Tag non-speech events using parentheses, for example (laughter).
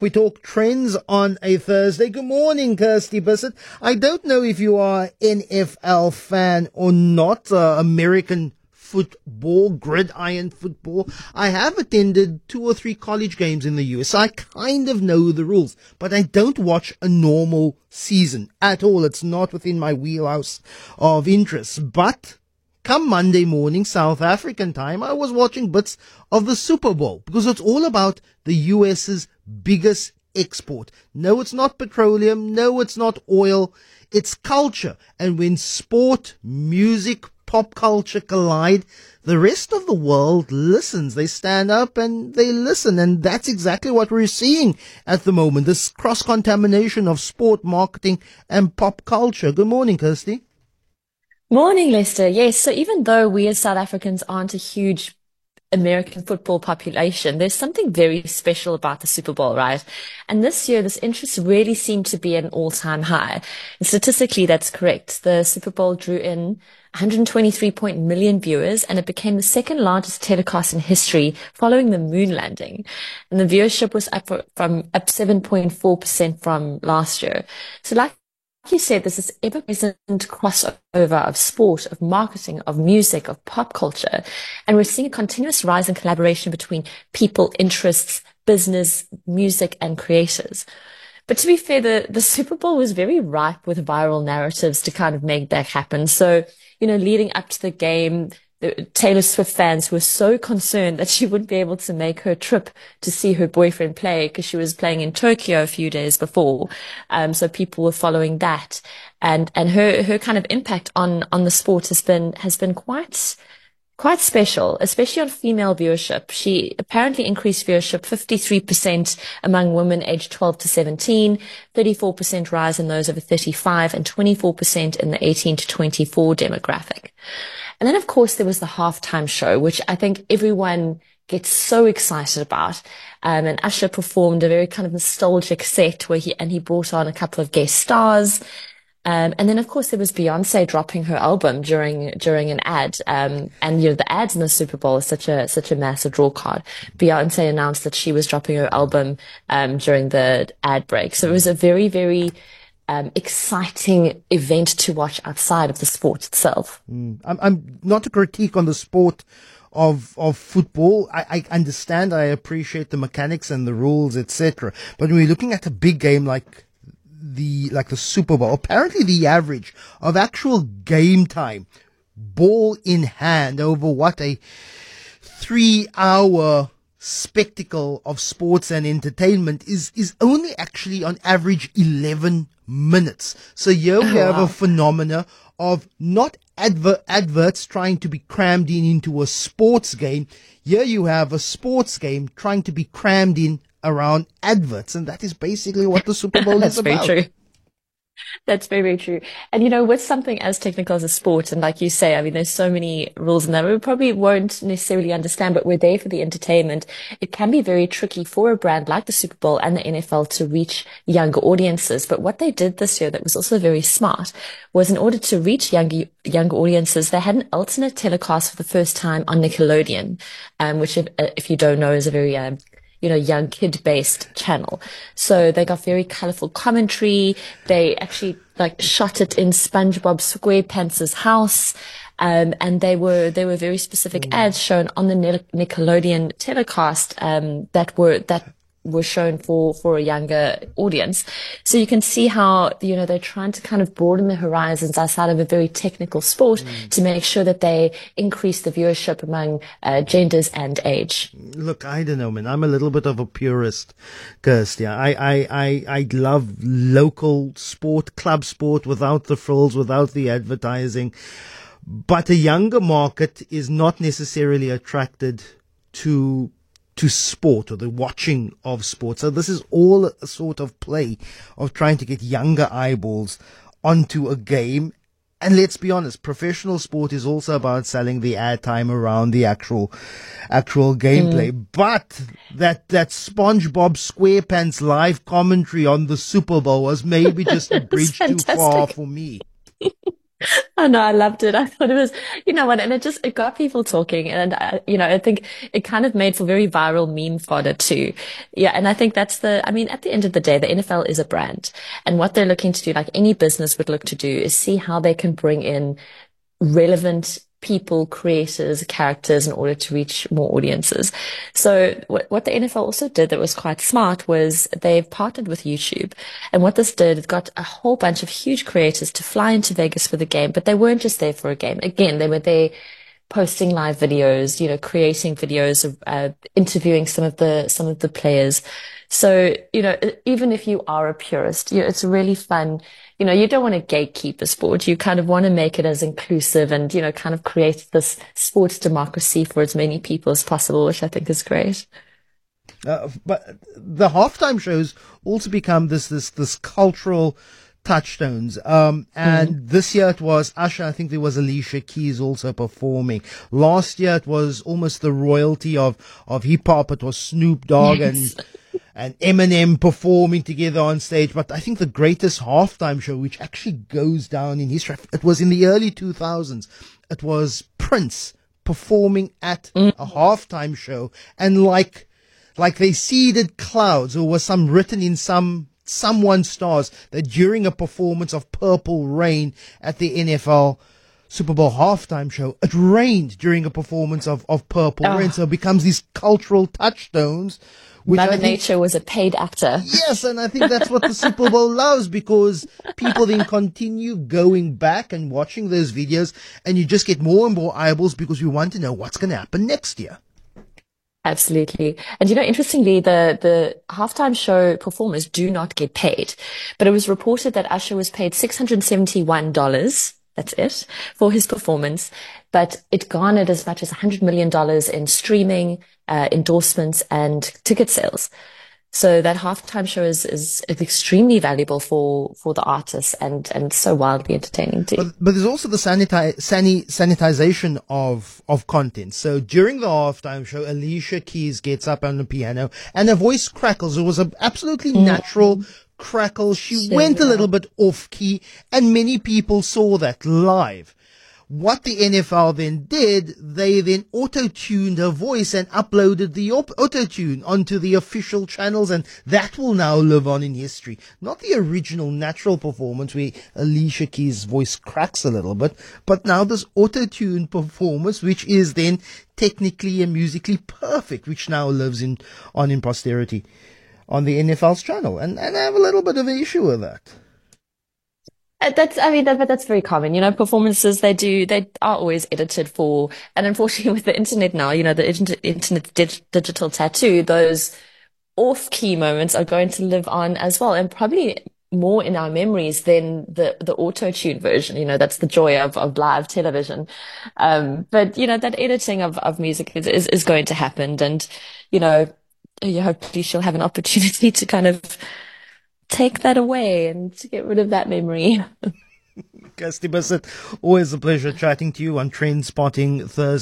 We talk trends on a Thursday. Good morning, Kirsty Bisset. I don't know if you are NFL fan or not, uh, American football, gridiron football. I have attended two or three college games in the US. I kind of know the rules, but I don't watch a normal season at all. It's not within my wheelhouse of interest, but come Monday morning, South African time, I was watching bits of the Super Bowl because it's all about the US's biggest export. No, it's not petroleum. No, it's not oil. It's culture. And when sport, music, pop culture collide, the rest of the world listens. They stand up and they listen. And that's exactly what we're seeing at the moment. This cross contamination of sport, marketing and pop culture. Good morning, Kirsty. Morning, Lester. Yes, so even though we as South Africans aren't a huge American football population, there's something very special about the Super Bowl, right? And this year, this interest really seemed to be at an all-time high. And statistically, that's correct. The Super Bowl drew in 123 million viewers, and it became the second largest telecast in history following the moon landing. And the viewership was up from up 7.4% from last year. So like you said, there's this ever present crossover of sport, of marketing, of music, of pop culture. And we're seeing a continuous rise in collaboration between people, interests, business, music, and creators. But to be fair, the, the Super Bowl was very ripe with viral narratives to kind of make that happen. So, you know, leading up to the game, Taylor Swift fans were so concerned that she wouldn't be able to make her trip to see her boyfriend play because she was playing in Tokyo a few days before. Um, so people were following that and, and her, her kind of impact on, on the sport has been, has been quite, quite special, especially on female viewership. She apparently increased viewership 53% among women aged 12 to 17, 34% rise in those over 35 and 24% in the 18 to 24 demographic. And then, of course, there was the halftime show, which I think everyone gets so excited about. Um, and Usher performed a very kind of nostalgic set where he, and he brought on a couple of guest stars. Um, and then of course there was Beyonce dropping her album during, during an ad. Um, and you know, the ads in the Super Bowl is such a, such a massive draw card. Beyonce announced that she was dropping her album, um, during the ad break. So it was a very, very, um, exciting event to watch outside of the sport itself. Mm. I'm, I'm not a critique on the sport of of football. I, I understand, I appreciate the mechanics and the rules, etc. But when we're looking at a big game like the like the Super Bowl, apparently the average of actual game time, ball in hand, over what a three hour spectacle of sports and entertainment is is only actually on average 11 minutes. So here we oh, have wow. a phenomena of not adver- adverts trying to be crammed in into a sports game. Here you have a sports game trying to be crammed in around adverts, and that is basically what the Super Bowl (laughs) is about. Very true. (laughs) That's very, very true. And you know, with something as technical as a sport, and like you say, I mean, there's so many rules in that we probably won't necessarily understand, but we're there for the entertainment. It can be very tricky for a brand like the Super Bowl and the NFL to reach younger audiences. But what they did this year that was also very smart was in order to reach younger, younger audiences, they had an alternate telecast for the first time on Nickelodeon, um, which if, if you don't know is a very, um, you know, young kid based channel. So they got very colorful commentary. They actually like shot it in SpongeBob SquarePants' house. Um, and they were, they were very specific mm. ads shown on the Nickelodeon telecast, um, that were, that were shown for, for a younger audience. So you can see how, you know, they're trying to kind of broaden the horizons outside of a very technical sport mm. to make sure that they increase the viewership among uh, genders and age. Look, I don't know, man. I'm a little bit of a purist, Kirsty. I, I, I, I love local sport, club sport without the frills, without the advertising. But a younger market is not necessarily attracted to to sport or the watching of sport. So this is all a sort of play of trying to get younger eyeballs onto a game. And let's be honest, professional sport is also about selling the airtime around the actual, actual gameplay. Mm. But that, that SpongeBob SquarePants live commentary on the Super Bowl was maybe just a (laughs) bridge too far for me. (laughs) I know, I loved it. I thought it was, you know what, and it just, it got people talking. And, uh, you know, I think it kind of made for very viral meme fodder too. Yeah. And I think that's the, I mean, at the end of the day, the NFL is a brand. And what they're looking to do, like any business would look to do, is see how they can bring in relevant people, creators, characters in order to reach more audiences. So what, what the NFL also did that was quite smart was they've partnered with YouTube. And what this did, it got a whole bunch of huge creators to fly into Vegas for the game, but they weren't just there for a game. Again, they were there posting live videos, you know, creating videos uh, interviewing some of the, some of the players. So, you know, even if you are a purist, you know, it's really fun. You know, you don't want to gatekeep the sport. You kind of want to make it as inclusive and, you know, kind of create this sports democracy for as many people as possible, which I think is great. Uh, but the halftime shows also become this, this, this cultural, touchstones. Um, and mm. this year it was Usher. I think there was Alicia Keys also performing. Last year it was almost the royalty of, of hip hop. It was Snoop Dogg yes. and, and Eminem performing together on stage. But I think the greatest halftime show, which actually goes down in history, it was in the early 2000s. It was Prince performing at mm. a halftime show and like, like they seeded clouds or was some written in some someone stars that during a performance of Purple Rain at the NFL Super Bowl halftime show, it rained during a performance of, of Purple oh. Rain. So it becomes these cultural touchstones. Mother think, Nature was a paid actor. Yes, and I think that's what the Super Bowl (laughs) loves because people then continue going back and watching those videos and you just get more and more eyeballs because we want to know what's going to happen next year. Absolutely. And you know, interestingly, the, the halftime show performers do not get paid, but it was reported that Usher was paid $671. That's it for his performance, but it garnered as much as $100 million in streaming, uh, endorsements and ticket sales. So that halftime show is, is extremely valuable for, for the artists and, and so wildly entertaining too. But, but there's also the saniti- sani- sanitization of, of content. So during the halftime show, Alicia Keys gets up on the piano and her voice crackles. It was an absolutely mm. natural crackle. She went a little bit off key and many people saw that live. What the NFL then did, they then auto-tuned her voice and uploaded the op- auto-tune onto the official channels and that will now live on in history. Not the original natural performance where Alicia Keys' voice cracks a little bit, but now this auto-tune performance which is then technically and musically perfect, which now lives in, on in posterity on the NFL's channel. And, and I have a little bit of an issue with that. Uh, that's, I mean, that, but that's very common. You know, performances, they do, they are always edited for, and unfortunately (laughs) with the internet now, you know, the internet, internet dig, digital tattoo, those off key moments are going to live on as well and probably more in our memories than the, the auto tune version. You know, that's the joy of, of live television. Um, but you know, that editing of, of music is, is, is going to happen. And, you know, you hopefully she'll have an opportunity (laughs) to kind of, take that away and get rid of that memory. (laughs) Kirsty Bisset, always a pleasure chatting to you on Trendspotting Thursday.